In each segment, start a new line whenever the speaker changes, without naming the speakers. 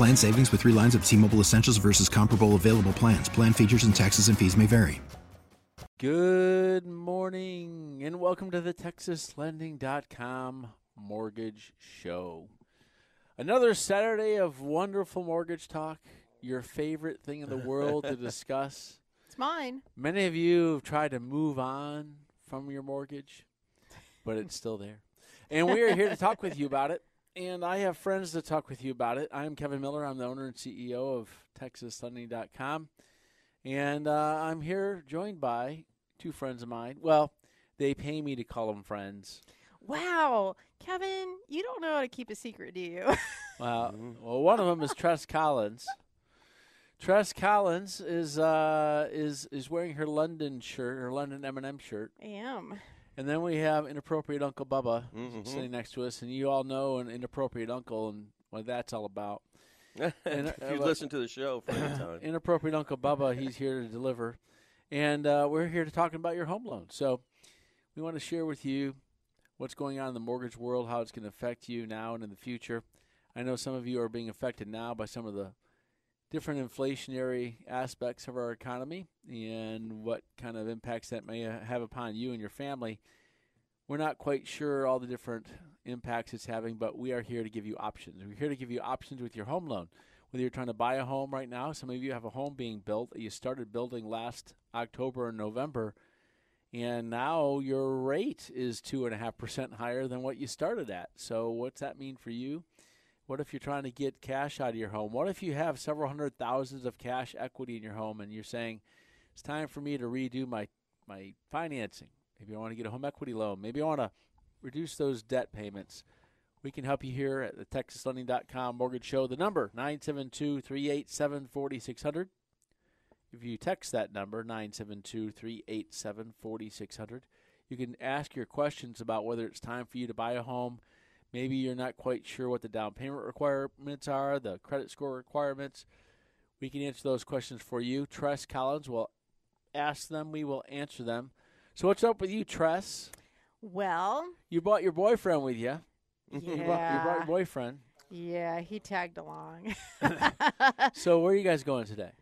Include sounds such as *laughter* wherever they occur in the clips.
Plan savings with three lines of T Mobile Essentials versus comparable available plans. Plan features and taxes and fees may vary.
Good morning and welcome to the TexasLending.com Mortgage Show. Another Saturday of wonderful mortgage talk, your favorite thing in the world to *laughs* discuss.
It's mine.
Many of you have tried to move on from your mortgage, but it's still there. And we are here to talk with you about it. And I have friends to talk with you about it. I'm Kevin Miller. I'm the owner and CEO of TexasLending.com. And uh, I'm here joined by two friends of mine. Well, they pay me to call them friends.
Wow, Kevin, you don't know how to keep a secret, do you? *laughs*
Well, well, one of them is Tress Collins. Tress Collins is uh, is is wearing her London shirt, her London M&M shirt,
I am.
And then we have inappropriate Uncle Bubba sitting next to us, and you all know an inappropriate uncle and what that's all about. *laughs* And,
if
uh,
you
uh,
listen to the show *coughs* for any time.
inappropriate Uncle Bubba. He's here to deliver, and uh, we're here to talk about your home loan. So we want to share with you what's going on in the mortgage world, how it's going to affect you now and in the future. I know some of you are being affected now by some of the different inflationary aspects of our economy and what kind of impacts that may have upon you and your family. We're not quite sure all the different impacts it's having, but we are here to give you options. We're here to give you options with your home loan. Whether you're trying to buy a home right now, some of you have a home being built that you started building last October and November, and now your rate is two and a half percent higher than what you started at. So, what's that mean for you? What if you're trying to get cash out of your home? What if you have several hundred thousands of cash equity in your home and you're saying it's time for me to redo my my financing? Maybe I want to get a home equity loan. Maybe I want to reduce those debt payments. We can help you here at the TexasLending.com Mortgage Show. The number 972-387-4600. If you text that number 972-387-4600, you can ask your questions about whether it's time for you to buy a home. Maybe you're not quite sure what the down payment requirements are, the credit score requirements. We can answer those questions for you. Tress Collins will ask them. We will answer them. So what's up with you, Tress?
Well,
You brought your boyfriend with you. *laughs* You, brought, you brought
yeah.
your boyfriend.
yeah, he tagged along. *laughs*
So where are you guys going today?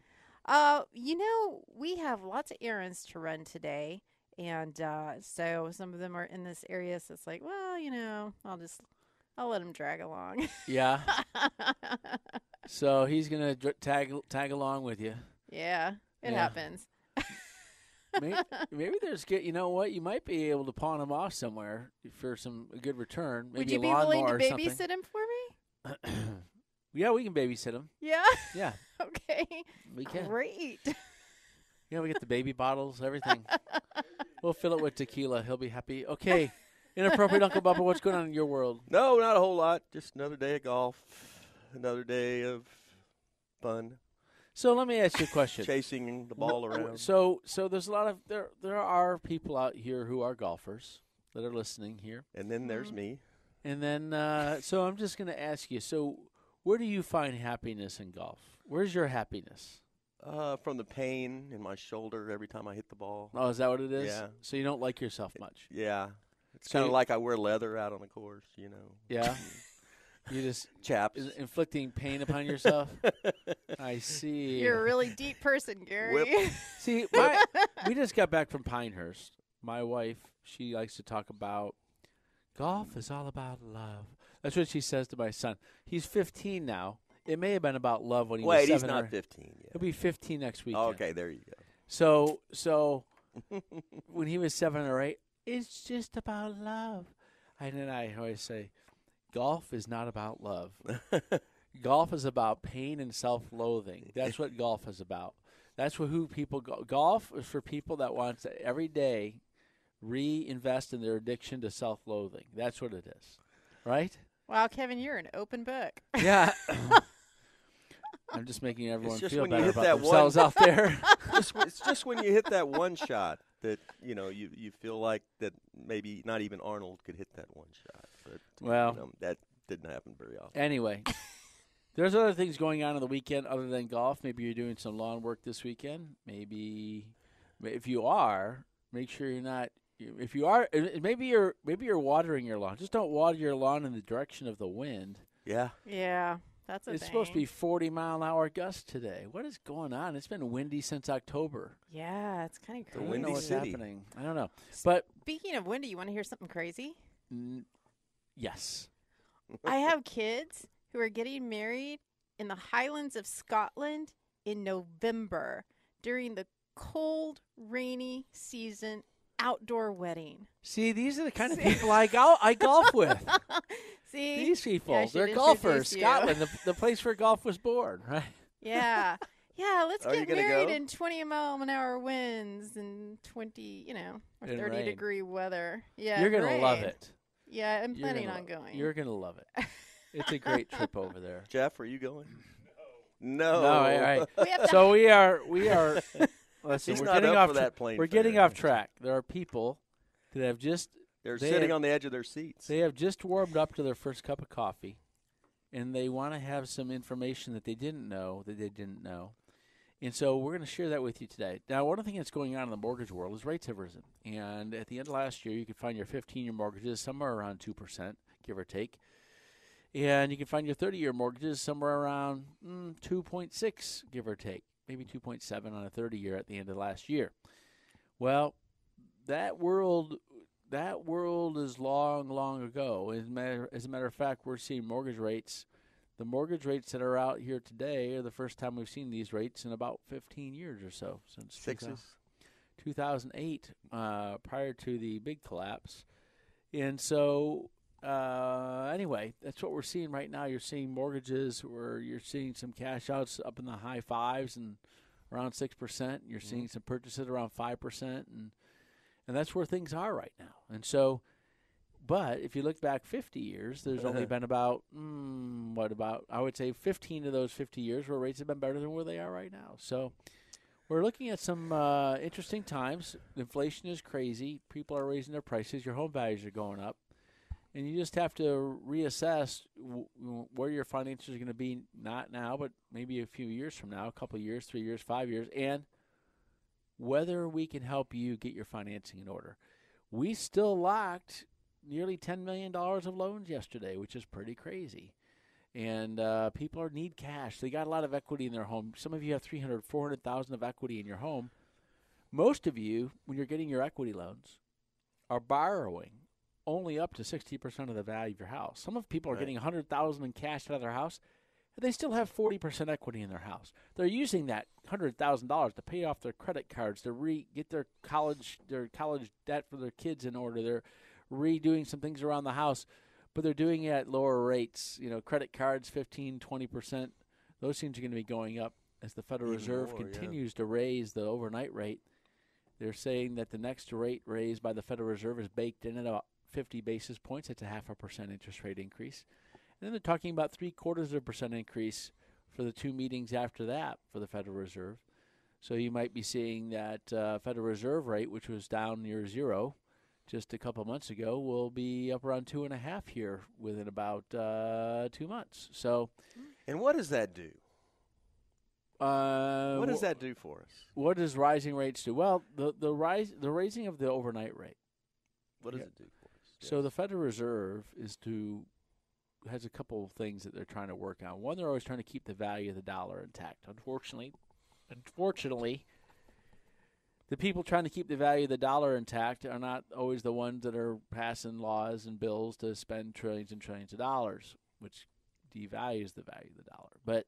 uh, you know, we have lots of errands to run today. And uh, so some of them are in this area. So it's like, well, you know, I'll just, I'll let him drag along.
Yeah. *laughs* so he's gonna dr- tag tag along with you.
yeah, it
Yeah.
happens.
Maybe, *laughs* maybe there's get. You know what? You might be able to pawn him off somewhere for some good return. Maybe
Would you be willing to
something.
babysit him for me? *clears throat*
yeah, we can babysit him.
Yeah.
Yeah, *laughs*
okay.
we can.
Great.
Yeah, we get the baby bottles, everything. we'll fill it with tequila. He'll be happy. Okay. Inappropriate Uncle Bubba, what's going on in your world? *laughs*
No, not a whole lot. Just another day of golf, another day of fun,
So let me ask you a question.
chasing the ball around.
So, so there's a lot of there. There are people out here who are golfers that are listening here,
and then there's me.
and then uh, so I'm just going to ask you. So, where do you find happiness in golf? Where's your happiness?
Uh, from the pain in my shoulder every time I hit the ball.
Oh, is that what it is?
Yeah.
So you don't like yourself much?
Yeah. It's kind of like I wear leather out on the course, you know.
Yeah. *laughs* you just *laughs*
Chaps.
inflicting pain upon yourself. *laughs* I see.
You're a really deep person, Gary.
Whip.
See, my, we just got back from Pinehurst. My wife, she likes to talk about golf is all about love. That's what she says to my son. He's 15 now. It may have been about love when he was
Wait, he's not
or-
15 yet.
He'll be 15 next week.
okay, there you go.
So, so when he was seven or eight, it's just about love. And then I always say, golf is not about love. *laughs* golf is about pain and self-loathing. That's what golf is about. That's what who people go. Golf is for people that want to every day reinvest in their addiction to self-loathing. That's what it is, right?
Wow, Kevin, you're an open book.
Yeah. *laughs* I'm just making everyone
just
feel
when you
better
hit
about themselves
one-
out there. *laughs*
just, it's just when you hit that one shot that you know you you feel like that maybe not even Arnold could hit that one shot. But
Well-
you know, that didn't happen very often.
Anyway, *laughs* there's other things going on in the weekend other than golf. Maybe you're doing some lawn work this weekend. Maybe if you are, make sure you're not. If you are, maybe you're maybe you're watering your lawn. Just don't water your lawn in the direction of the wind.
Yeah,
Yeah, that's a
it's
thing.
supposed to be 40 mile an hour gusts today. What is going on? It's been windy since October.
Yeah, it's kind of
The
I
crazy.
know
windy
what's
city.
happening. I don't know, but
Speaking of windy, you want to hear something crazy?
mm, yes.
I have kids who are getting married in the Highlands of Scotland in November during the cold, rainy season outdoor wedding.
See, these are the kind of people I go I golf with. *laughs*
See?
These people,
I should
they're golfers.
you.
Scotland, the, the place where golf was born, right?
Yeah. *laughs* Yeah, let's
oh, Are
get married
go?
in 20 mile an hour winds and 20, you know, or
And
30
rain.
degree weather. Yeah.
You're gonna love it.
Yeah, I'm
You're
planning on going.
You're gonna love it. It's a great trip over there. *laughs*
Jeff, are you going? No.
No, all right.
we
So we are we are. Listen,
He's
we're
not
getting
up
off
for that plane
We're getting off track. There are people that have just
They're
They
sitting
have-
on the edge of their seats.
they have just warmed up to their first cup of coffee, and they want to have some information that they didn't know that they didn't know. And so we're going to share that with you today. Now, one thing that's going on in the mortgage world is rates have risen. And at the end of last year, you could find your 15 year mortgages somewhere around 2%, give or take. And you can find your 30 year mortgages somewhere around mm, 2.6, give or take, maybe 2.7 on a 30 year at the end of last year. Well, that world that world is long, long ago. As a matter, as a matter of fact, we're seeing mortgage rates. The mortgage rates that are out here today are the first time we've seen these rates in about 15 years or so since
Sixes.
2008, uh, prior to the big collapse. And so, uh, anyway, that's what we're seeing right now. You're seeing mortgages where you're seeing some cash outs up in the high fives and around six percent. You're seeing some purchases around five percent, and and that's where things are right now. And so, but if you look back 50 years, there's only *laughs* been about mm, what about I would say 15 of those 50 years where rates have been better than where they are right now. So. We're looking at some uh, interesting times. Inflation is crazy. People are raising their prices. Your home values are going up, and you just have to reassess w- where your finances are going to be. Not now, but maybe a few years from now, a couple of years, three years, five years, and whether we can help you get your financing in order. We still locked nearly ten million dollars of loans yesterday, which is pretty crazy and uh, people are need cash. They got a lot of equity in their home. Some of you have 300, 400,000 of equity in your home. Most of you, when you're getting your equity loans, are borrowing only up to 60% of the value of your house. Some of people are
Right.
getting 100,000 in cash out of their house, and they still have 40% equity in their house. They're using that $100,000 to pay off their credit cards, to re get their college their college debt for their kids in order. They're redoing some things around the house but they're doing it at lower rates. You know, credit cards 15, 20%. Those things are going to be going up as the Federal
Even
Reserve
more, yeah.
continues to raise the overnight rate. They're saying that the next rate raised by the Federal Reserve is baked in at about 50 basis points. That's a half a percent interest rate increase. And then they're talking about three quarters of a percent increase for the two meetings after that for the Federal Reserve. So you might be seeing that uh, Federal Reserve rate, which was down near zero, just a couple months ago will be up around two and a half here within about uh, two months. So,
And what does that do?
uh,
what does
wh-
that do for us?
What does rising rates do? Well, the the rise the raising of the overnight rate.
What does
Yeah.
it do
So the Federal Reserve is to has a couple of things that they're trying to work on. One, they're always trying to keep the value of the dollar intact. Unfortunately, unfortunately, the people trying to keep the value of the dollar intact are not always the ones that are passing laws and bills to spend trillions and trillions of dollars, which devalues the value of the dollar. But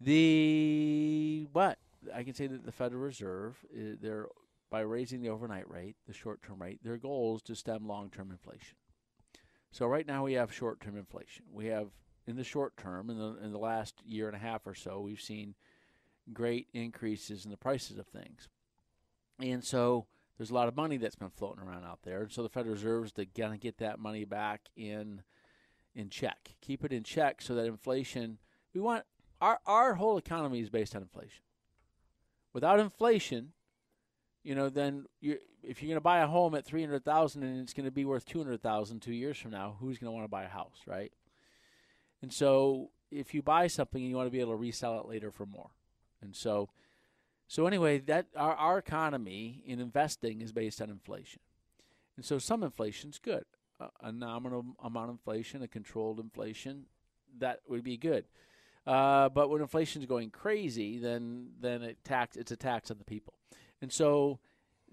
the but I can say that the Federal Reserve uh, they're by raising the overnight rate, the short term rate, their goal is to stem long term inflation. So right now we have short term inflation. We have in the short term, in the in the last year and a half or so, we've seen great increases in the prices of things. And so there's a lot of money that's been floating around out there. And so the Federal Reserve is to kind of get that money back in in check. Keep it in check so that inflation we want our our whole economy is based on inflation. Without inflation, you know, then you if you're going to buy a home at 300,000 and it's going to be worth 200,000 2 years from now, who's going to want to buy a house, right? And so if you buy something and you want to be able to resell it later for more. And so so anyway, that our, our economy in investing is based on inflation. And so some inflation's good. A, a nominal amount of inflation, a controlled inflation, that would be good. Uh, but when inflation's going crazy, then then it tax it's a tax on the people. And so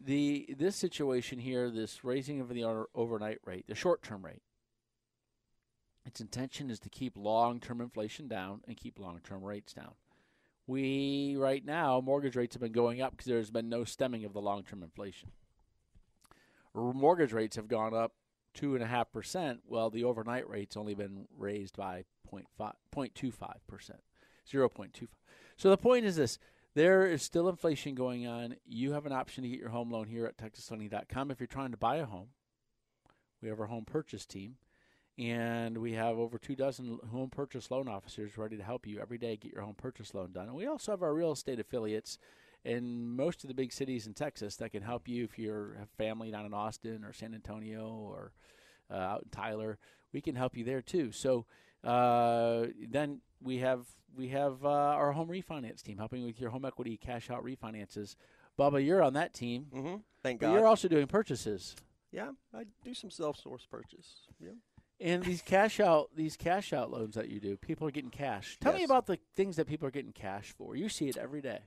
the this situation here, this raising of the overnight rate, the short-term rate, its intention is to keep long-term inflation down and keep long-term rates down. We right now mortgage rates have been going up because there's been no stemming of the long-term inflation. Mortgage rates have gone up two and a half percent, while the overnight rate's only been raised by 0.25 percent, 0.25. So the point is this: there is still inflation going on. You have an option to get your home loan here at TexasLending.com if you're trying to buy a home. We have our home purchase team, and we have over two dozen home purchase loan officers ready to help you every day get your home purchase loan done. And we also have our real estate affiliates in most of the big cities in Texas that can help you if you're a family down in Austin or San Antonio or uh, out in Tyler. We can help you there too. So uh, then we have we have uh, our home refinance team helping with your home equity cash out refinances. Bubba, you're on that team.
Mm-hmm. Thank
God.
You're
also doing purchases.
Yeah, I do some self-source purchase. Yeah.
And these cash out these cash out loans that you do, people are getting cash. Tell
yes.
me about the things that people are getting cash for. You see it every day.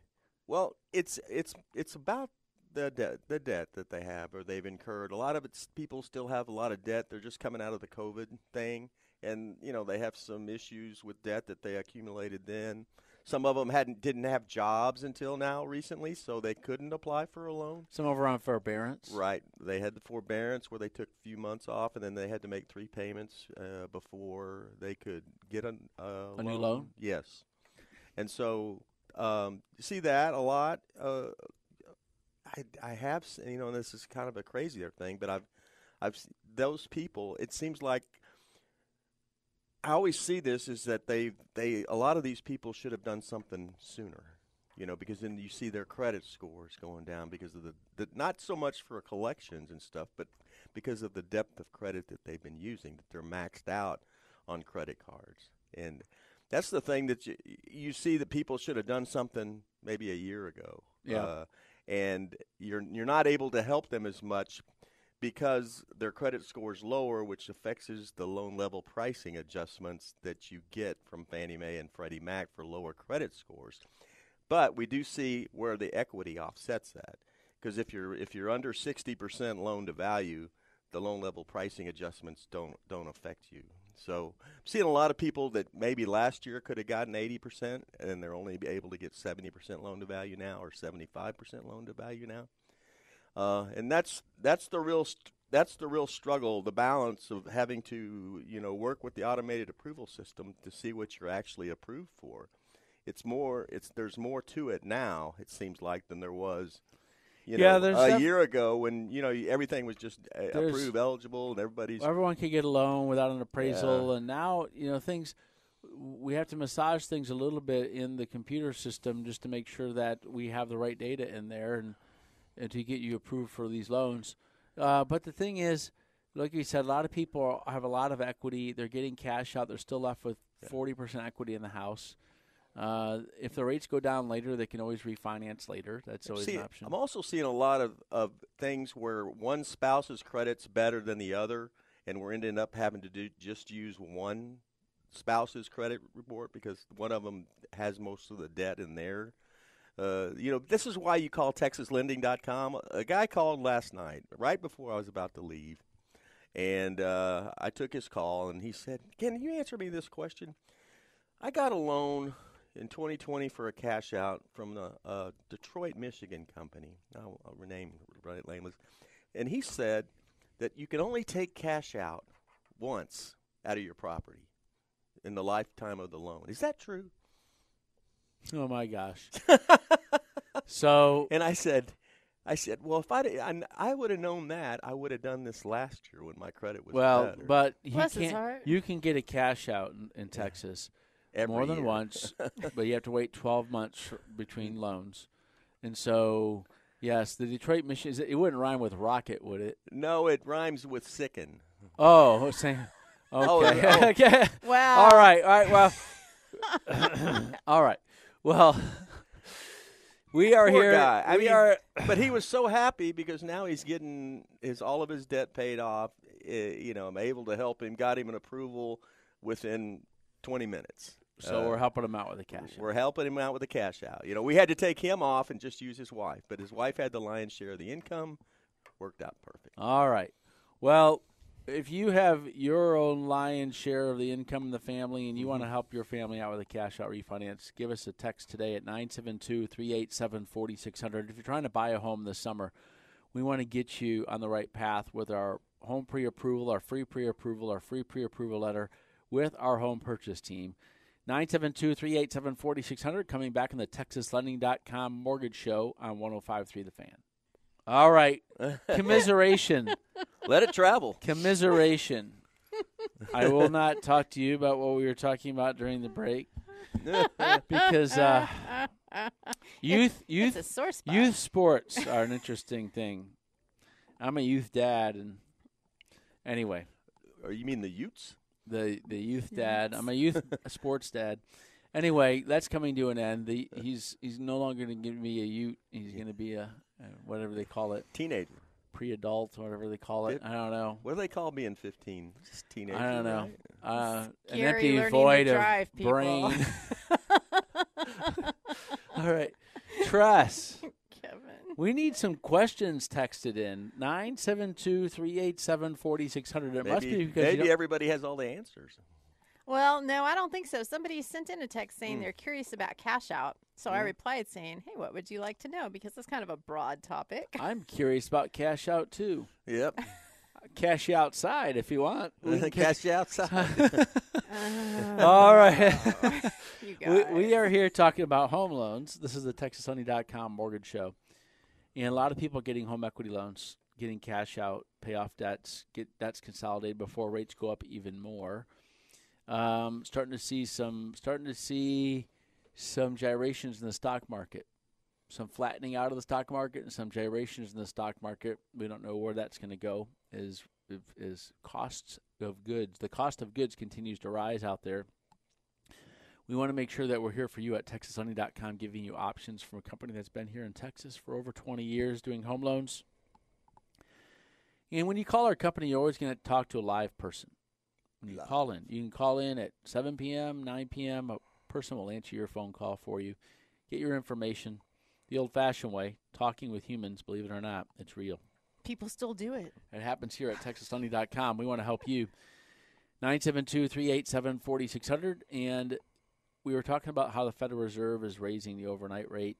Well, it's it's it's about the debt the debt that they have or they've incurred. A lot of it's people still have a lot of debt. They're just coming out of the COVID thing, and you know they have some issues with debt that they accumulated then. Some of them hadn't didn't have jobs until now recently, so they couldn't apply for a loan.
Some of them were on forbearance.
Right. They had the forbearance where they took a few months off, and then they had to make three payments uh, before they could get a, uh,
a
loan.
new loan.
Yes. And so um, you see that a lot. Uh, I I have you know this is kind of a crazier thing, but I've I've those people. It seems like I always see this is that they they a lot of these people should have done something sooner. You know, because then you see their credit scores going down because of the, the not so much for collections and stuff, but because of the depth of credit that they've been using, that they're maxed out on credit cards. And that's the thing that you, you see that people should have done something maybe a year ago.
Yeah.
Uh, and you're you're not able to help them as much because their credit score is lower, which affects the loan level pricing adjustments that you get from Fannie Mae and Freddie Mac for lower credit scores. But we do see where the equity offsets that, because if you're if you're under 60% loan to value, the loan level pricing adjustments don't don't affect you. So I'm seeing a lot of people that maybe last year could have gotten 80% and they're only able to get 70% loan to value now or 75% loan to value now. Uh, and that's that's the real st- that's the real struggle, the balance of having to you know work with the automated approval system to see what you're actually approved for. It's more it's there's more to it now. It seems like than there was you
yeah,
know,
a
def- year ago when you know everything was just uh, approved, eligible, and everybody's
everyone could get a loan without an appraisal, yeah. and now you know things. We have to massage things a little bit in the computer system just to make sure that we have the right data in there and, and to get you approved for these loans. Uh, but the thing is, like you said, a lot of people have a lot of equity. They're getting cash out. They're still left with forty yeah. percent equity in the house. Uh, if the rates go down later, they can always refinance later. That's always
See,
an option.
I'm also seeing a lot of, of things where one spouse's credit's better than the other, and we're ending up having to do just use one spouse's credit report because one of them has most of the debt in there. Uh, you know, this is why you call TexasLending.com. A guy called last night, right before I was about to leave, and uh, I took his call, and he said, "Can you answer me this question? I got a loan." in 2020 for a cash out from the uh, Detroit, Michigan company. I'll, I'll rename right nameless, and he said that you can only take cash out once out of your property in the lifetime of the loan. Is that true?
Oh my gosh. *laughs* so
And I said, I said, well, if I'd, I, I would have known that, I would have done this last year when my credit was
well,
better.
but you
Bless his
can't.
heart.
You can get a cash out in, in Texas *laughs*
Every
more than
year.
once, *laughs* but you have to wait 12 months for- between loans, and so yes, the Detroit Michigan. It wouldn't rhyme with rocket, would it?
no, it rhymes with sicken.
Oh, I was saying.
Oh,
Okay.
oh.
okay.
Wow.
All right. All right. Well. all right. Well. *laughs* We are
Poor
here.
guy. I
we
mean,
are. *laughs*
but he was so happy because now he's getting his all of his debt paid off. Uh, you know, I'm able to help him. Got him an approval within 20 minutes.
So
Uh,
we're helping him out with the cash. out.
We're helping him out with the cash out. You know, we had to take him off and just use his wife, but his wife had the lion's share of the income. Worked out perfect.
All right. Well, if you have your own lion's share of the income in the family and you want to mm-hmm. help your family out with a cash out refinance, give us a text today at 972 387 4600. If you're trying to buy a home this summer, we want to get you on the right path with our home pre approval, our free pre approval, our free pre approval letter with our home purchase team. 972 387 4600 coming back in the TexasLending.com mortgage show on 1053 The Fan. All right. *laughs* Commiseration.
Let it travel.
Commiseration. I will not talk to you about what we were talking about during the break *laughs* because uh, youth youth
It's a sore spot.
youth sports are an interesting thing. I'm a youth dad, and anyway,
or you mean the Utes?
the the youth dad. I'm a youth *laughs* sports dad. Anyway, that's coming to an end. The, he's he's no longer going to give me a Ute. He's going to be a, a whatever they call it,
Teenager.
pre-adult, whatever they call it.
It-
I don't know.
What do they call being 15? Just teenager.
I don't know.
right?
Uh, an
Scary
empty
learning to
void
drive,
of
people.
brain. *laughs* *laughs* All right, Tress. *laughs*
Kevin.
We need some questions texted in nine seven two three eight seven forty six hundred. It must be
Maybe,
because you
maybe
don't-
everybody has all the answers.
Well, no, I don't think so. Somebody sent in a text saying
Hmm.
they're curious about cash out. So I replied saying, hey, what would you like to know? Because that's kind of a broad topic.
I'm curious about cash out too.
Yep. *laughs*
Cash you outside if you want. *laughs* We can
Cash you outside. *laughs*
All right.
You
we, we are here talking about home loans. This is the TexasHoney.com mortgage show. And a lot of people getting home equity loans, getting cash out, pay off debts, get debts consolidated before rates go up even more. Um, starting to see some starting to see some gyrations in the stock market. Some flattening out of the stock market and some gyrations in the stock market. We don't know where that's going to go. Is is costs of goods. The cost of goods continues to rise out there. We want to make sure that we're here for you at TexasHoney.com, giving you options from a company that's been here in Texas for over 20 years doing home loans. And when you call our company, you're always going to talk to a live person. When you call in, you can call in at 7 p.m., 9 p.m. A person will answer your phone call for you, get your information the old fashioned way, talking with humans, believe it or not, it's real.
People still do it.
It happens here at TexasSunny.com. We want to help you. 972 387 4600. And we were talking about how the Federal Reserve is raising the overnight rate.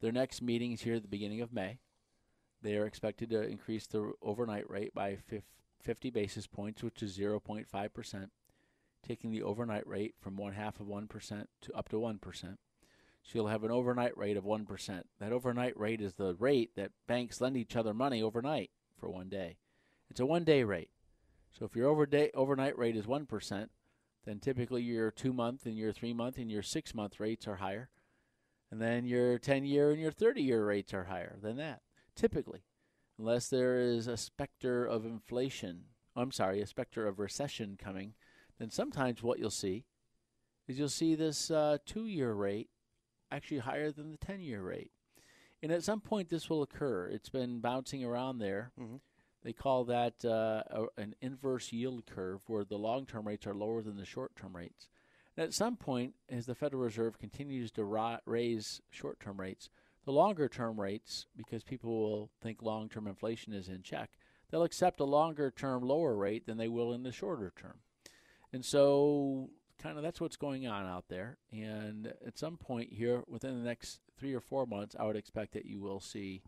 Their next meeting is here at the beginning of May. They are expected to increase the overnight rate by fif- 50 basis points, which is 0.5%, taking the overnight rate from one half of 1% to up to 1%. So you'll have an overnight rate of 1%. That overnight rate is the rate that banks lend each other money overnight for one day. It's a one day rate. So if your over day, overnight rate is 1%, then typically your two month and your three month and your six month rates are higher. And then your 10 year and your 30 year rates are higher than that, typically. Unless there is a specter of inflation, I'm sorry, a specter of recession coming, then sometimes what you'll see is you'll see this uh, two year rate actually higher than the 10 year rate. And at some point, this will occur. It's been bouncing around there.
Mhm.
They call that uh, a, an inverse yield curve, where the long term rates are lower than the short term rates. And at some point, as the Federal Reserve continues to ra- raise short term rates, the longer term rates, because people will think long term inflation is in check, they'll accept a longer term lower rate than they will in the shorter term. And so kind of that's what's going on out there. And at some point here, within the next three or four months, I would expect that you will see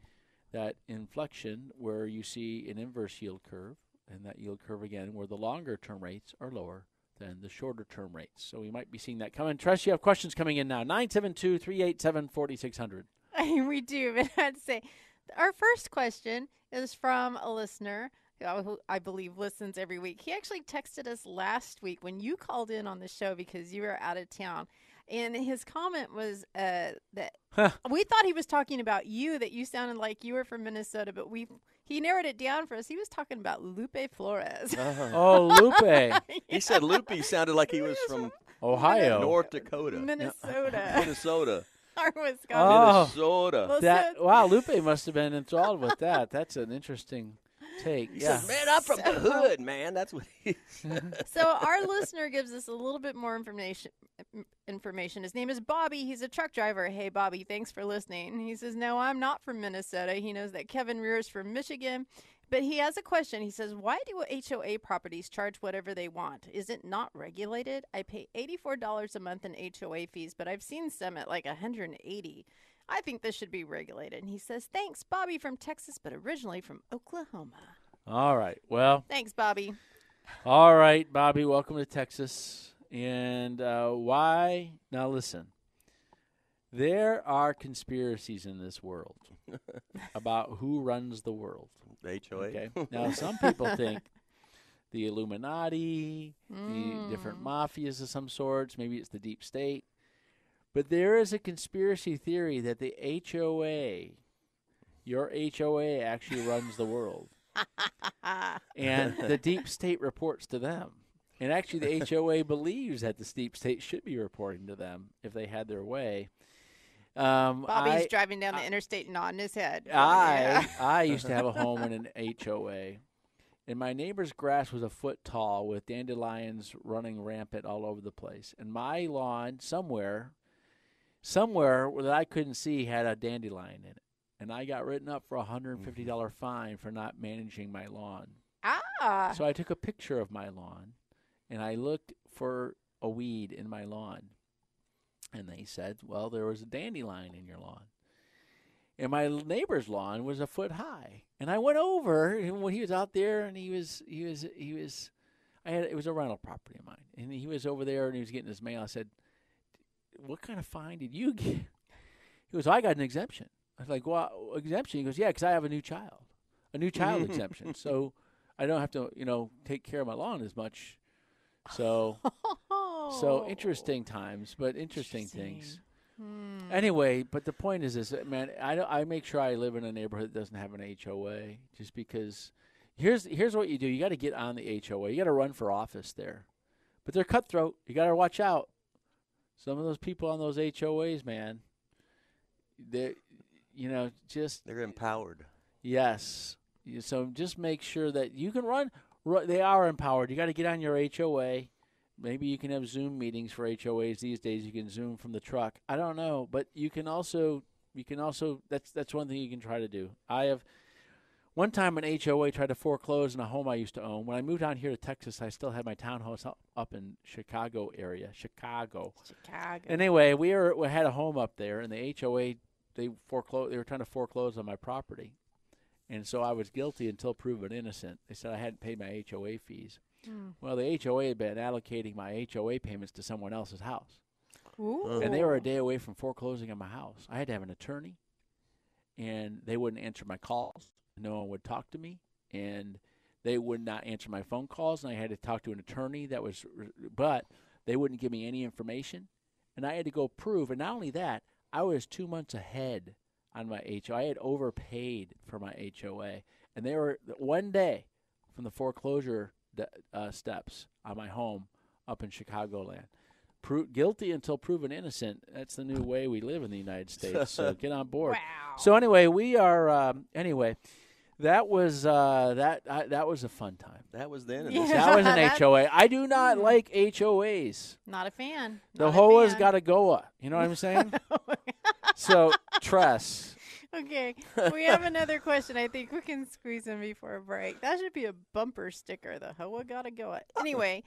that inflection where you see an inverse yield curve, and that yield curve again where the longer term rates are lower than the shorter term rates. So we might be seeing that coming. Tress, you have questions coming in now. 972 387 4600. *laughs*
we do, *laughs* but I'd say our first question is from a listener who I believe listens every week. He actually texted us last week when you called in on the show because you were out of town. And his comment was uh, that
Huh.
we thought he was talking about you, that you sounded like you were from Minnesota, but we he narrowed it down for us. He was talking about Lupe Flores.
Oh, *laughs* Lupe,
He said Lupe sounded like he was from
Ohio.
North Dakota,
Minnesota
Minnesota,
or Wisconsin.
Oh.
Minnesota.
That wow, Lupe must have been enthralled with that. That's an interesting take.
He
Yeah.
said, "Man, I'm from the hood, man." That's what he.
so our listener gives us a little bit more information information his name is bobby he's a truck driver hey bobby thanks for listening he says no i'm not from minnesota he knows that kevin rears from michigan but he has a question he says why do hoa properties charge whatever they want is it not regulated i pay $84 a month in hoa fees but i've seen some at like 180 i think this should be regulated and he says thanks bobby from texas but originally from oklahoma
All right. Well,
thanks bobby
all right, Bobby. Welcome to Texas. And uh, why? Now listen. There are conspiracies in this world *laughs* about who runs the world.
HOA.
Okay. now some people think the Illuminati, the hmm. different mafias of some sorts, maybe it's the deep state. But there is a conspiracy theory that the HOA, your HOA actually runs the world. *laughs* and the deep state reports to them. And actually the HOA believes that the deep state should be reporting to them if they had their way. Um,
Bobby's
I-
driving down the interstate nodding his head. *laughs*
I
Yeah.
I *laughs* used to have a home in an HOA, and my neighbor's grass was a foot tall with dandelions running rampant all over the place. And my lawn somewhere, somewhere that I couldn't see had a dandelion in it, and I got written up for a hundred and fifty dollar fine for not managing my lawn.
ah.
So I took a picture of my lawn, and I looked for a weed in my lawn, and they said, "Well, there was a dandelion in your lawn." And my neighbor's lawn was a foot high, and I went over and when he was out there, and he was he was he was, I had it was a rental property of mine, and he was over there and he was getting his mail. I said, "What kind of fine did you get?" He goes, "I got an exemption." I was like, "Well, exemption?" He goes, "Yeah, because I have a new child, a new child *laughs* exemption, so I don't have to, you know, take care of my lawn as much." So, *laughs* so oh. interesting times, but interesting, things. Hmm. Anyway, but the point is this, man. I don't- I make sure I live in a neighborhood that doesn't have an HOA, just because. Here's here's what you do. You got to get on the HOA. You got to run for office there, but they're cutthroat. You got to watch out. Some of those people on those HOAs, man. They, you know, just
They're empowered.
Yes. So just make sure that you can run. ru- They are empowered. You got to get on your HOA. Maybe you can have Zoom meetings for HOAs these days. You can Zoom from the truck. I don't know, but you can also you can also that's that's one thing you can try to do. I have one time an HOA tried to foreclose in a home I used to own. When I moved down here to Texas, I still had my townhouse up, in Chicago area, Chicago.
Chicago.
Anyway, we were we had a home up there, and the HOA they foreclose. They were trying to foreclose on my property, and so I was guilty until proven innocent. They said I hadn't paid my HOA fees. Mm. Well, the HOA had been allocating my HOA payments to someone else's house,
Ooh.
and they were a oh. day away from foreclosing on my house. I had to have an attorney, and they wouldn't answer my calls. No one would talk to me, and they would not answer my phone calls. And I had to talk to an attorney that was, but they wouldn't give me any information, and I had to go prove. And not only that, I was two months ahead on my HOA. I had overpaid for my HOA, and they were one day from the foreclosure de- uh, steps on my home up in Chicagoland. Pro- guilty until proven innocent. That's the new way we live in the United States. So *laughs* get on board.
Wow.
So anyway, we are. Um, anyway, that was uh, that. I, that was a fun time.
That was then. And
Yeah.
That was an *laughs* HOA. I do not like HOAs.
Not a fan.
The
Not a
HOA's
fan.
got a goa. You know what I'm saying? *laughs* so Tress.
Okay, *laughs* we have another question. I think we can squeeze in before a break. That should be a bumper sticker. The Hoa gotta go. Anyway,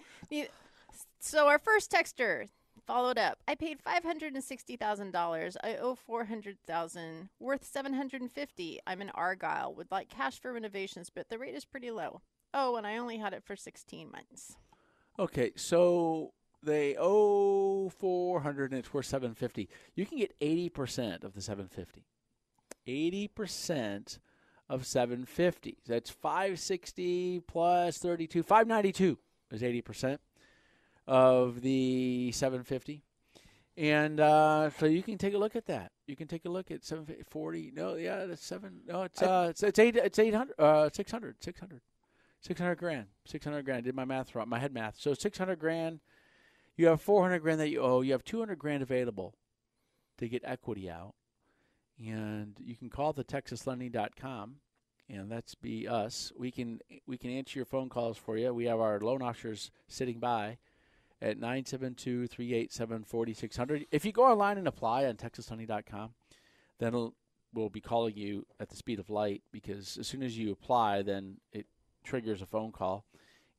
So our first texter followed up. I paid five hundred and sixty thousand dollars. I owe four hundred thousand, worth seven hundred and fifty. I'm in Argyle, would like cash for renovations, but the rate is pretty low. Oh, and I only had it for sixteen months.
Okay, so they owe four hundred and it's worth seven fifty. You can get eighty percent of the seven fifty. Eighty percent of seven fifty. That's five sixty plus thirty two. Five ninety two is eighty percent of the seven fifty. And uh, so you can take a look at that. You can take a look at seven forty. No, yeah, that's seven. No, it's uh, it's, it's eight. It's eight hundred. Uh, six hundred. Six hundred. Six hundred grand. Six hundred grand. I Did my math wrong? My head math. So six hundred grand. You have four hundred grand that you owe. You have two hundred grand available to get equity out, and you can call the TexasLending.com, and that's be us. We can we can answer your phone calls for you. We have our loan officers sitting by at 972-387-4600. If you go online and apply on TexasLending.com, then we'll be calling you at the speed of light because as soon as you apply, then it triggers a phone call,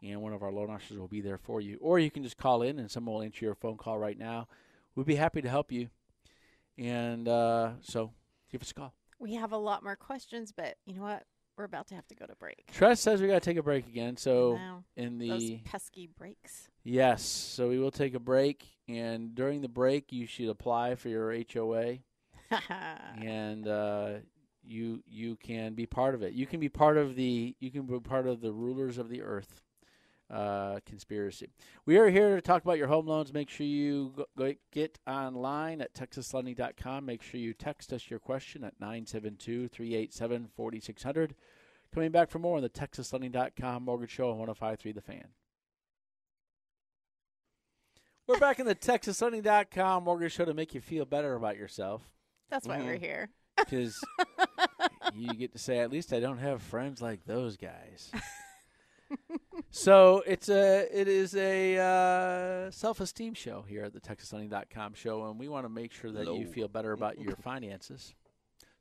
and one of our loan officers will be there for you. Or you can just call in, and someone will answer your phone call right now. We'd be happy to help you. And uh, so give us a call.
We have a lot more questions, but you know what? We're about to have to go to break.
Tress says we got to take a break again. So in
those
the
pesky breaks.
yes, so we will take a break, and during the break, you should apply for your HOA, *laughs* and uh, you you can be part of it. You can be part of the you can be part of the rulers of the earth uh, conspiracy. We are here to talk about your home loans. Make sure you go, go get online at texaslending.com. Make sure you text us your question at 972-387-4600. Coming back for more on the texaslending.com mortgage show on 1053 The Fan. We're back in the texaslending.com mortgage show to make you feel better about yourself
That's why
Mm-hmm.
we're here. *laughs*
because *laughs* you get to say, at least I don't have friends like those guys. *laughs* so it's a it is a uh, self esteem show here at the TexasLending.com show, and we want to make sure that you feel better about your *laughs* finances.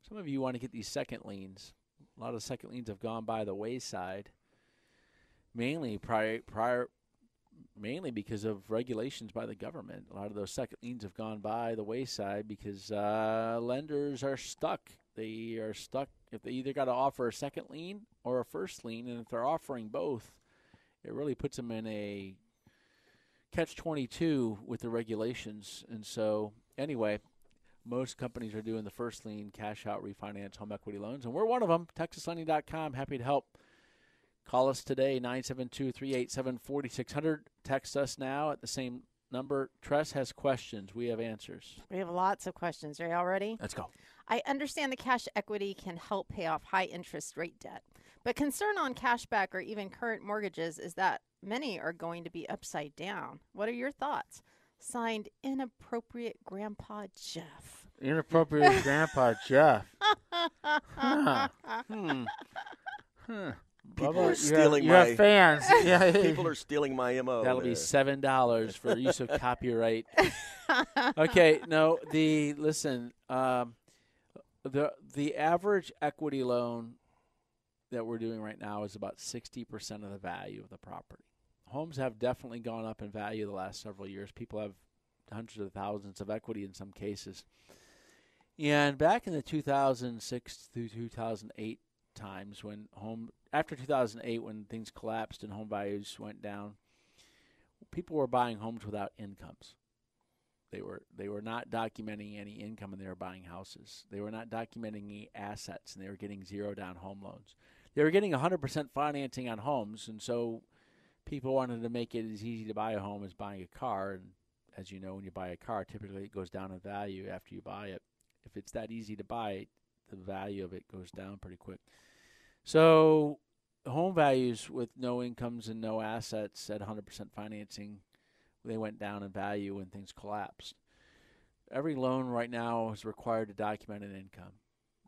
Some of you want to get these second liens. A lot of second liens have gone by the wayside, mainly prior prior. Mainly because of regulations by the government. A lot of those second liens have gone by the wayside because uh, lenders are stuck. They are stuck if they either got to offer a second lien or a first lien, and if they're offering both, it really puts them in a catch 22 with the regulations. And so, anyway, most companies are doing the first lien cash out refinance home equity loans, and we're one of them. TexasLending.com, happy to help. Call us today, 972 387 4600. Text us now at the same number. Tress has questions. We have answers.
We have lots of questions. Are y'all ready?
Let's go.
I understand the cash equity can help pay off high interest rate debt, but concern on cashback or even current mortgages is that many are going to be upside down. What are your thoughts? Signed, inappropriate Grandpa Jeff.
Inappropriate *laughs* Grandpa Jeff. Huh. Hmm. Huh.
People
Bubba,
are
you
stealing
have, you have
my-
fans. *laughs* yeah,
People are stealing my mo.
That'll be seven dollars for use of copyright. *laughs* okay, no, the listen, um, the the average equity loan that we're doing right now is about sixty percent of the value of the property. Homes have definitely gone up in value the last several years. People have hundreds of thousands of equity in some cases. And back in the 2006 through 2008 times when home after 2008 when things collapsed and home values went down, people were buying homes without incomes. They were they were not documenting any income and they were buying houses. They were not documenting any assets and they were getting zero down home loans. They were getting 100% financing on homes and so people wanted to make it as easy to buy a home as buying a car and as you know when you buy a car typically it goes down in value after you buy it. If it's that easy to buy, the value of it goes down pretty quick. So home values with no incomes and no assets at 100% financing, they went down in value when things collapsed. Every loan right now is required to document an income.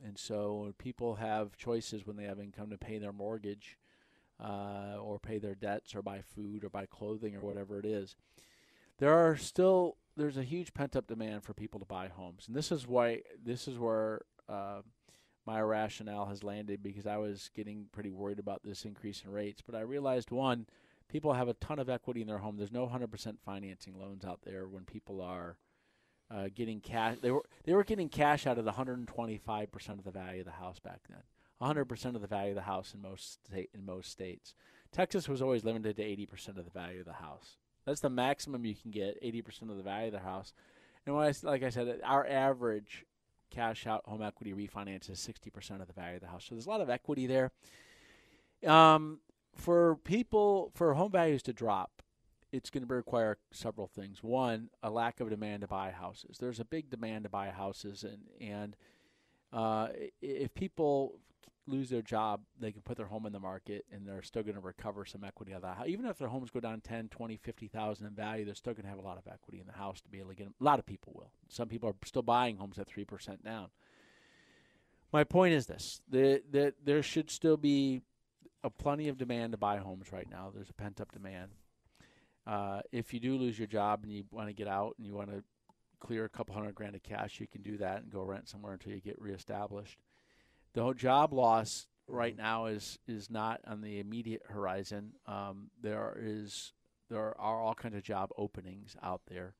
And so people have choices when they have income to pay their mortgage uh, or pay their debts or buy food or buy clothing or whatever it is. There are still there's a huge pent up demand for people to buy homes, and this is why this is where uh, my rationale has landed because I was getting pretty worried about this increase in rates. But I realized one, people have a ton of equity in their home. There's no 100% financing loans out there when people are uh, getting cash. They were they were getting cash out of the 125% of the value of the house back then. 100% of the value of the house in most state, in most states. Texas was always limited to 80% of the value of the house. That's the maximum you can get, 80% of the value of the house. And when I, like I said, our average cash out home equity refinance is 60% of the value of the house. So there's a lot of equity there. Um, for people, for home values to drop, it's going to require several things. One, a lack of demand to buy houses. There's a big demand to buy houses, and and uh, if people lose their job, they can put their home in the market and they're still going to recover some equity of that. Even if their homes go down 10, 20, 50,000 in value, they're still going to have a lot of equity in the house to be able to get them. A lot of people will. Some people are still buying homes at 3% down. My point is this, that there should still be a plenty of demand to buy homes right now. There's a pent up demand. Uh, if you do lose your job and you want to get out and you want to clear a couple hundred grand of cash, you can do that and go rent somewhere until you get reestablished. The whole job loss right mm-hmm. now is is not on the immediate horizon. Um, there is there are all kinds of job openings out there.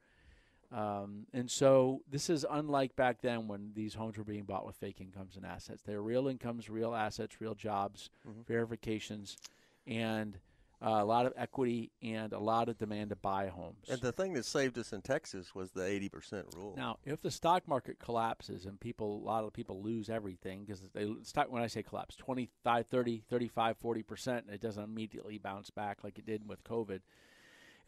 Um, and so this is unlike back then when these homes were being bought with fake incomes and assets. They're real incomes, real assets, real jobs, mm-hmm. verifications, and uh, a lot of equity and a lot of demand to buy homes.
And the thing that saved us in Texas was the 80% rule.
Now, if the stock market collapses and people, a lot of people lose everything because they stock, when I say collapse, 25, 30, 35, 40%, and it doesn't immediately bounce back like it did with COVID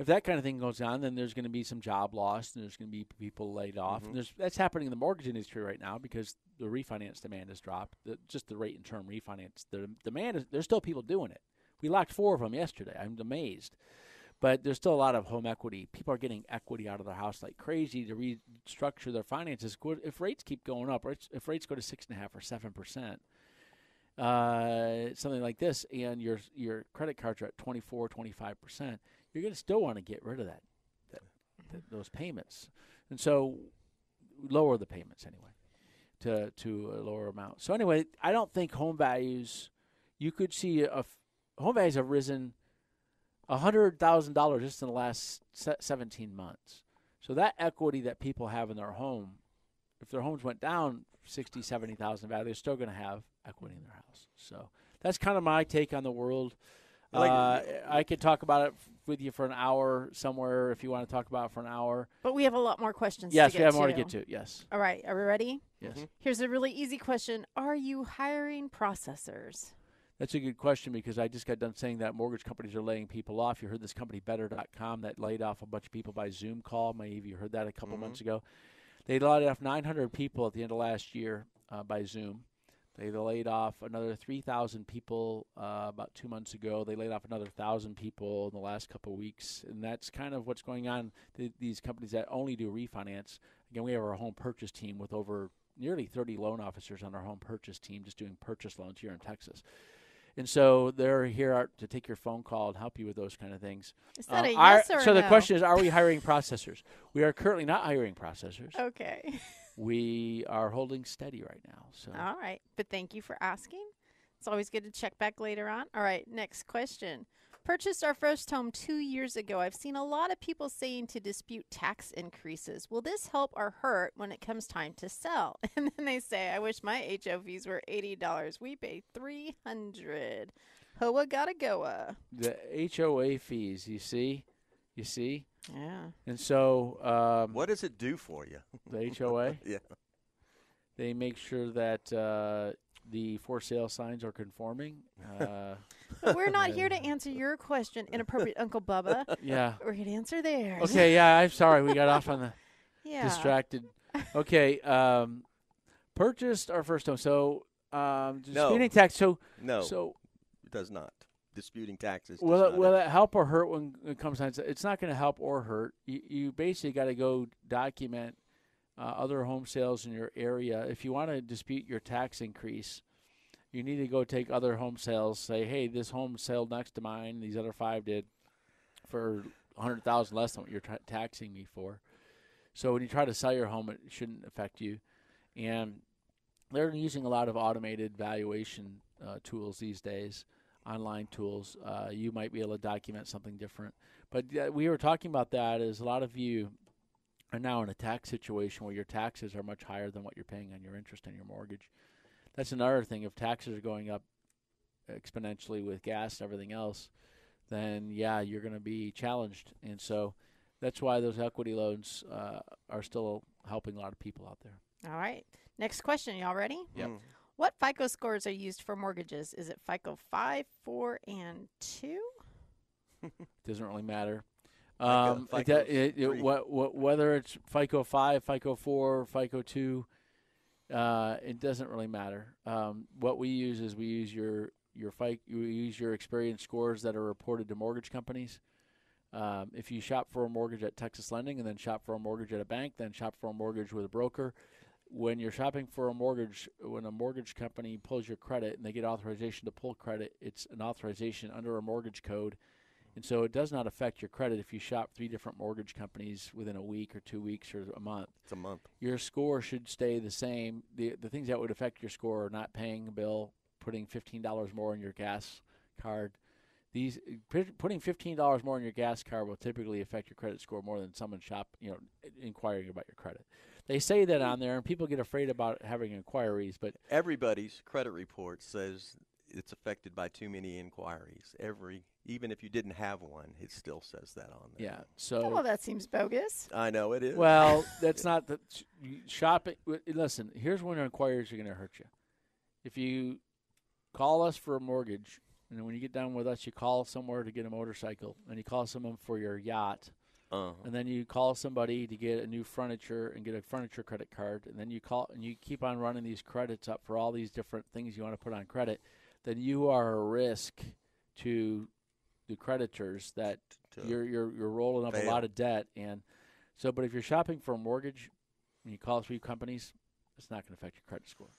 if that kind of thing goes on, then there's going to be some job loss, and there's going to be people laid off. Mm-hmm. And there's that's happening in the mortgage industry right now because the refinance demand has dropped. The, just the rate and term refinance, the demand is there's still people doing it. We locked four of them yesterday. I'm amazed, but there's still a lot of home equity. People are getting equity out of their house like crazy to restructure their finances. If rates keep going up, if rates go to six and a half or seven percent. Uh, something like this, and your your credit cards are at 24, 25 percent you're going to still want to get rid of that, that, that, those payments, and so lower the payments anyway to to a lower amount. So anyway, I don't think home values. You could see a, home values have risen hundred thousand dollars just in the last seventeen months. So that equity that people have in their home, if their homes went down 60, 70,000 value, they're still going to have equity in their house. So that's kind of my take on the world. Uh, I could talk about it with you for an hour somewhere if you want to talk about it for an hour.
But we have a lot more questions.
Yes,
we
have more
to.
to get to. Yes.
All right, are we ready?
Yes. Mm-hmm.
Here's a really easy question: Are you hiring processors?
That's a good question because I just got done saying that mortgage companies are laying people off. You heard this company Better.com that laid off a bunch of people by Zoom call. Maybe you heard that a couple mm-hmm. months ago. They laid off 900 people at the end of last year uh, by Zoom. They laid off another 3,000 people uh, about two months ago. They laid off another 1,000 people in the last couple of weeks. And that's kind of what's going on. Th- these companies that only do refinance. Again, we have our home purchase team with over nearly 30 loan officers on our home purchase team just doing purchase loans here in Texas. And so they're here to take your phone call and help you with those kind of things.
Is that uh, a yes
are,
or
So
no?
the question is, are we hiring *laughs* processors? We are currently not hiring processors.
Okay.
we are holding steady right now. So
all right, but thank you for asking. It's always good to check back later on. All right, next question. Purchased our first home two years ago. I've seen a lot of people saying to dispute tax increases. Will this help or hurt when it comes time to sell? *laughs* And then they say, "I wish my HOAs were eighty dollars. We pay three hundred. Hoa gotta goa."
The HOA fees, you see, you see,
yeah.
And so, um,
what does it do for you?
The HOA. *laughs*
yeah.
They make sure that uh, the for sale signs are conforming. *laughs* Uh,
we're not here to answer your question, inappropriate *laughs* Uncle Bubba.
Yeah.
We're here to answer theirs.
Okay. Yeah. I'm sorry. We got off on the *laughs*
yeah.
distracted. Okay. Um, purchased our first home. So um,
no.
tax. So
no.
So
it does not disputing taxes.
Will it, will it help or hurt when it comes time? It's not going to help or hurt. You, you basically got to go document uh, other home sales in your area. If you want to dispute your tax increase, you need to go take other home sales. Say, hey, this home sold next to mine. These other five did for a hundred thousand less than what you're taxing me for. So when you try to sell your home, it shouldn't affect you. And they're using a lot of automated valuation uh, tools these days. online tools, uh, you might be able to document something different. But we were talking about that is a lot of you are now in a tax situation where your taxes are much higher than what you're paying on your interest on your mortgage. That's another thing. If taxes are going up exponentially with gas and everything else, then yeah, you're going to be challenged. And so that's why those equity loans uh, are still helping a lot of people out there.
All right. Next question. Y'all ready?
Yep.
Mm.
What FICO scores are used for mortgages? Is it FICO 5, 4, and 2? *laughs*
Doesn't really matter.
FICO-
Um, it,
FICO
it, it,
three.
what, what, whether it's FICO 5, FICO 4, FICO 2, uh, it doesn't really matter. Um, what we use is we use your your FICO, we use your experience scores that are reported to mortgage companies. Um, if you shop for a mortgage at Texas Lending and then shop for a mortgage at a bank, then shop for a mortgage with a broker. When you're shopping for a mortgage, when a mortgage company pulls your credit and they get authorization to pull credit, it's an authorization under a mortgage code. And so it does not affect your credit if you shop three different mortgage companies within a week or two weeks or a month.
It's a month.
Your score should stay the same. The the things that would affect your score are not paying a bill, putting fifteen dollars more in your gas card. These putting fifteen dollars more in your gas card will typically affect your credit score more than someone shop you know inquiring about your credit. They say that on there, and people get afraid about having inquiries, but
Everybody's credit report says it's affected by too many inquiries. Every, even if you didn't have one, it still says that on there.
yeah. So
Oh, that seems bogus.
I know it is.
Well, *laughs* that's not the shopping. Listen, here's when inquiries are going to hurt you. If you call us for a mortgage, and then when you get done with us, you call somewhere to get a motorcycle, and you call someone for your yacht,
uh
and then you call somebody to get a new furniture and get a furniture credit card, and then you call and you keep on running these credits up for all these different things you want to put on credit, then you are a risk to the creditors that you're you're you're rolling up a lot of debt and so but if you're shopping for a mortgage and you call three companies it's not going to affect your credit score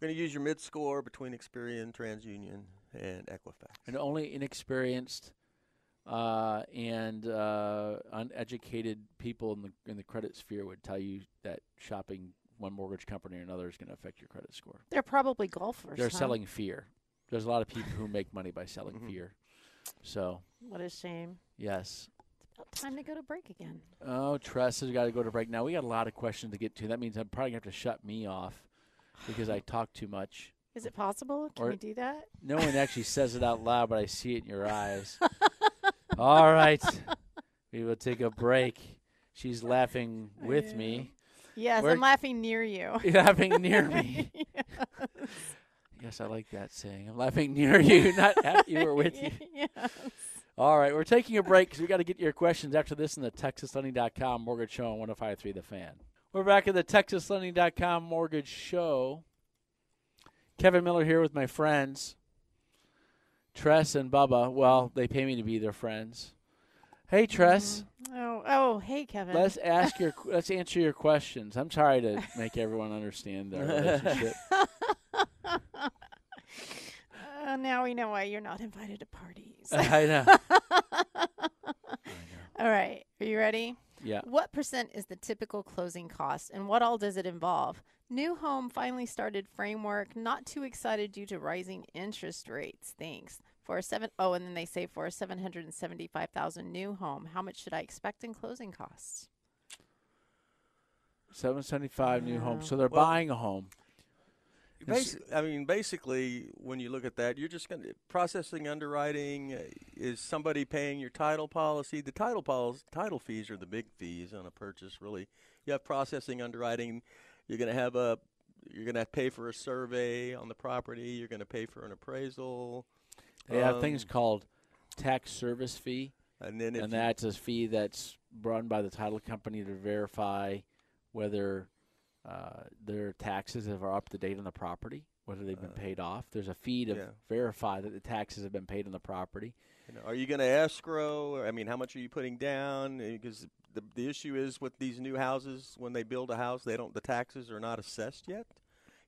You're going to use your mid score between Experian, TransUnion, and Equifax.
and only inexperienced uh, and uh, uneducated people in the in the credit sphere would tell you that shopping one mortgage company or another is going to affect your credit score
They're probably golfers.
they're
huh?
selling fear there's a lot of people who make money by selling
Mhm.
fear so
What a shame.
yes
About time to go to break again.
Oh, Tress has got to go to break now. We got a lot of questions to get to. That means I'm probably gonna have to shut me off because I *sighs* talk too much.
Is it possible? Can
Or-
we do that?
No one actually says it out loud, but I see it in your eyes. *laughs* All right, we will take a break. She's laughing with me,
Yes,
Where-
I'm laughing near you. *laughs*
laughing near me. *laughs* Yes, I like that saying. I'm laughing near you, *laughs* not at you or with you. *laughs*
yes.
All right, we're taking a break because we got to get your questions after this in the TexasLending.com Mortgage Show on 105.3 The Fan. We're back at the TexasLending.com Mortgage Show. Kevin Miller here with my friends, Tress and Bubba. Well, they pay me to be their friends. Hey, Tress, mm-hmm.
Oh, oh, hey, Kevin.
let's ask your let's answer your questions. I'm sorry to make everyone understand our *laughs* relationship. *laughs*
Uh, now we know why you're not invited to parties. *laughs*
I know. *laughs*
all right, are you ready?
Yeah.
What percent is the typical closing cost, and what all does it involve? New home finally started framework. Not too excited due to rising interest rates. Thanks for a seven oh, and then they say for a seven hundred and seventy-five thousand new home, how much should I expect in closing costs?
775 new home. So they're
Well-
buying a home.
Basi- I mean, basically, when you look at that, you're just going to processing underwriting. uh, Is somebody paying your title policy? The title policy, title fees are the big fees on a purchase. Really, you have processing underwriting. You're going to have a, you're going to pay for a survey on the property. You're going to pay for an appraisal.
They have things
Um,
called tax service fee,
and then
and that's a fee that's run by the title company to verify whether uh, their taxes are up to date on the property, whether they've been
Uh,
paid off. There's a fee to
yeah.
verify that the taxes have been paid on the property.
You know, are you going to escrow? I mean, how much are you putting down? Because the the issue is with these new houses, when they build a house, they don't the taxes are not assessed yet.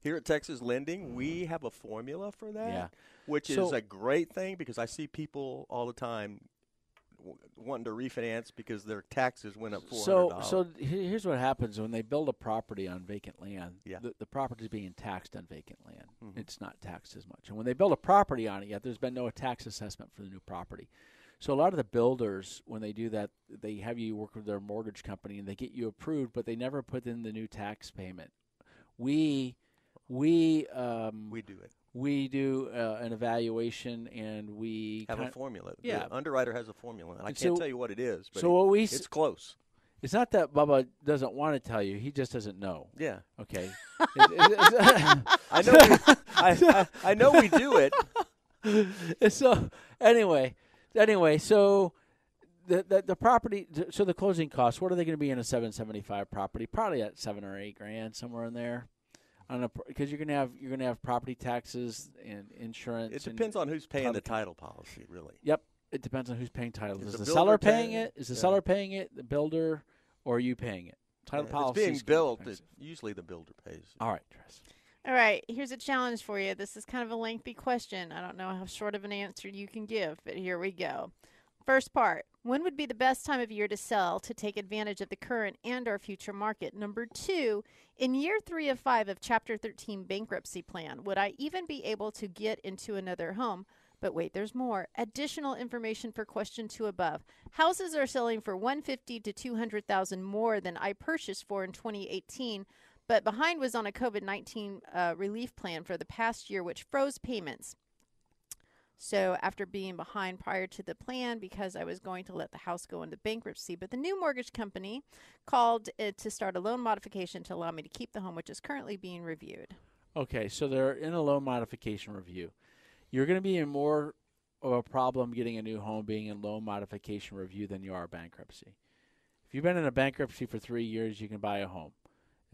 Here at Texas Lending, we have a formula for that,
Yeah.
which
So-
is a great thing because I see people all the time wanting to refinance because their taxes went up four
So, so here's what happens when they build a property on vacant land.
Yeah.
The, the property is being taxed on vacant land.
Mhm.
It's not taxed as much. And when they build a property on it, yet there's been no tax assessment for the new property. So a lot of the builders, when they do that, they have you work with their mortgage company and they get you approved, but they never put in the new tax payment. We, we, um,
we do it.
We do uh, an evaluation and we
Have a formula. The
yeah.
underwriter has a formula. I
And I
can't
so-
tell you what it is, but
so what we
it's close.
It's not that Bubba doesn't want to tell you; he just doesn't know.
Yeah,
Okay. It- *laughs* it- *laughs*
I know. We, I, I, I know we do it. *laughs*
so anyway, anyway, so the, the the property, so the closing costs. What are they going to be in a seven seventy five property? Probably at seven or eight grand, somewhere in there. On a because you're going to have you're going to have property taxes and insurance.
It
and-
depends on who's paying the
title-
title policy, really.
Yep. It depends on who's paying title.
Is
Is
the
the, seller paying
paying
it?
it?
Is the
Yeah.
seller paying it? The builder, or are you paying it? Title
Yeah,
policy.
It's being built. It, usually, the builder pays.
All right, Tress.
All right, here's a challenge for you. This is kind of a lengthy question. I don't know how short of an answer you can give, but here we go. First part, when would be the best time of year to sell to take advantage of the current and or future market? Number 2, in year 3 of 5 of chapter 13 bankruptcy plan, would I even be able to get into another home? But wait, there's more. Additional information for question 2 above. Houses are selling for 150 to 200,000 more than I purchased for in 2018 but behind was on a COVID 19 uh, relief plan for the past year, which froze payments. So, after being behind prior to the plan, because I was going to let the house go into bankruptcy, but the new mortgage company called it to start a loan modification to allow me to keep the home, which is currently being reviewed.
Okay, so they're in a loan modification review. You're going to be in more of a problem getting a new home being in loan modification review than you are bankruptcy. If you've been in a bankruptcy for three years, you can buy a home.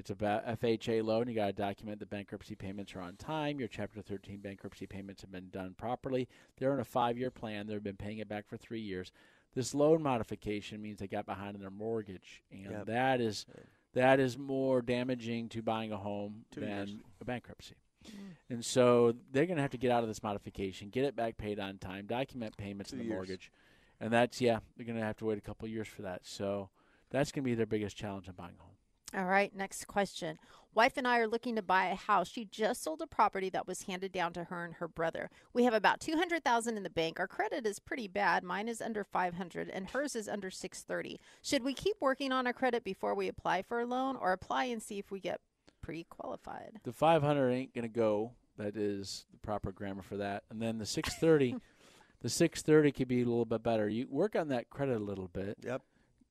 It's a FHA loan. You got to document the bankruptcy payments are on time. Your Chapter 13 bankruptcy payments have been done properly. They're on a five-year plan. They've been paying it back for three years. This loan modification means they got behind in their mortgage, and
Yep.
that is that is more damaging to buying a home
Two
than
years.
a bankruptcy. Mm-hmm. And so they're going to have to get out of this modification, get it back paid on time, document payments
Two
in the
years.
mortgage, and that's yeah, they're going to have to wait a couple of years for that. So that's going to be their biggest challenge in buying a home.
All right, next question. Wife and I are looking to buy a house. She just sold a property that was handed down to her and her brother. We have about 200,000 in the bank. Our credit is pretty bad. Mine is under 500 and hers is under 630. Should we keep working on our credit before we apply for a loan or apply and see if we get pre-qualified?
The 500 ain't going to go. That is the proper grammar for that. And then the 630, *laughs* the 630 could be a little bit better. You work on that credit a little bit.
Yep.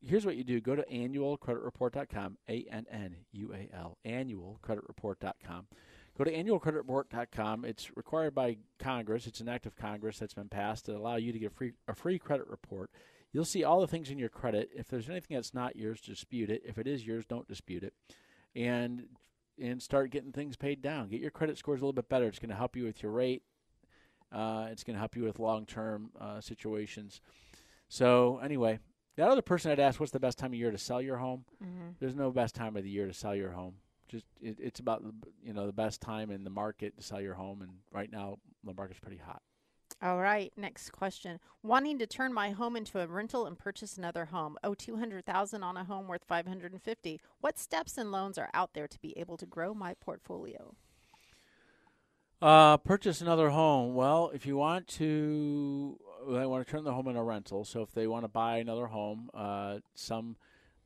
Here's what you do: go to annualcreditreport.com, a n n u a l, annualcreditreport.com. Go to annualcreditreport.com. It's required by Congress. It's an act of Congress that's been passed to allow you to get free a free credit report. You'll see all the things in your credit. If there's anything that's not yours, dispute it. If it is yours, don't dispute it. And and start getting things paid down. Get your credit scores a little bit better. It's going to help you with your rate. Uh, it's going to help you with long-term uh, situations. So anyway, that other person had asked, "What's the best time of year to sell your home?"
Mm-hmm.
There's no best time of the year to sell your home. Just it, it's about the you know the best time in the market to sell your home, and right now the market's pretty hot.
All right, next question. Wanting to turn my home into a rental and purchase another home. Oh, 200,000 on a home worth 550. What steps and loans are out there to be able to grow my portfolio?
Uh, purchase another home. Well, if you want to, they want to turn the home into a rental. So if they want to buy another home, uh, some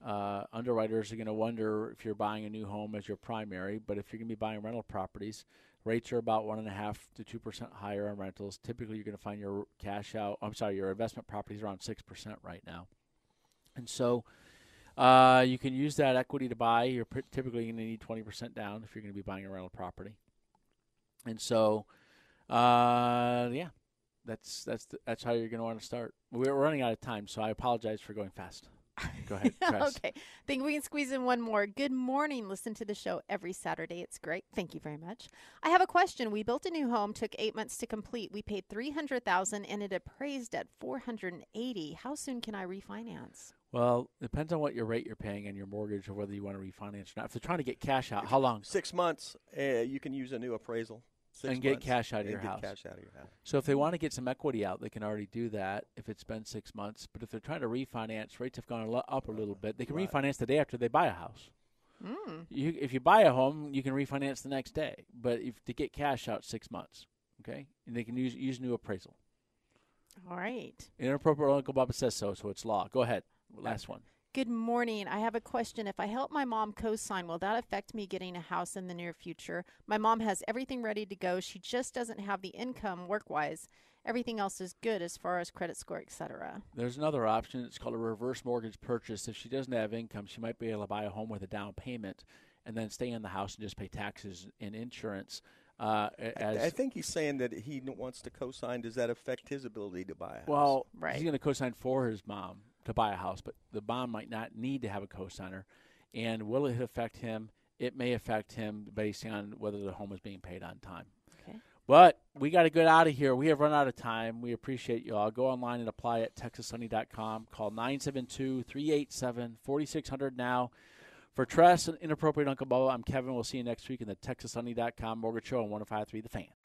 uh, underwriters are going to wonder if you're buying a new home as your primary. But if you're going to be buying rental properties, rates are about one and a half to two percent higher on rentals. Typically, you're going to find your cash out. I'm sorry, your investment properties around six percent right now, and so. Uh, you can use that equity to buy. You're typically going to need 20% down if you're going to be buying a rental property. And so, uh, yeah, that's that's the, that's how you're going to want to start. We're running out of time, so I apologize for going fast. Go ahead, *laughs* Tress.
okay. Think we can squeeze in one more. Good morning. Listen to the show every Saturday. It's great. Thank you very much. I have a question. We built a new home, took eight months to complete. We paid three hundred thousand, and it appraised at four hundred and eighty. How soon can I refinance?
Well, depends on what your rate you're paying on your mortgage or whether you want to refinance or not. If they're trying to get cash out, how long?
Six months, uh, you can use a new appraisal. Six
and get
months,
cash out of your
get
house.
cash out of your house.
So if they want to get some equity out, they can already do that if it's been six months. But if they're trying to refinance, rates have gone up a little bit. They can
Right.
refinance the day after they buy a house.
Mm.
You, if you buy a home, you can refinance the next day. But if to get cash out, six months. Okay, and they can use use new appraisal.
All right.
Inappropriate Uncle Bubba says so, so it's law. Go ahead. Last one.
Good morning. I have a question. If I help my mom co sign, will that affect me getting a house in the near future? My mom has everything ready to go. She just doesn't have the income work wise. Everything else is good as far as credit score, etc.
There's another option. It's called a reverse mortgage purchase. If she doesn't have income, she might be able to buy a home with a down payment and then stay in the house and just pay taxes and insurance. Uh, as
I think he's saying that he wants to co-sign. Does that affect his ability to buy a house?
well,
Right.
he's going to co-sign for his mom to buy a house, but the mom might not need to have a co-signer. And will it affect him? It may affect him based on whether the home is being paid on time.
Okay.
But we got to get out of here. We have run out of time. We appreciate you all. Go online and apply at TexasLending.com. Call 972 387 4600 now. For Tress and Inappropriate Uncle Bubba, I'm Kevin. We'll see you next week in the TexasLending.com mortgage show on 1053 The Fan.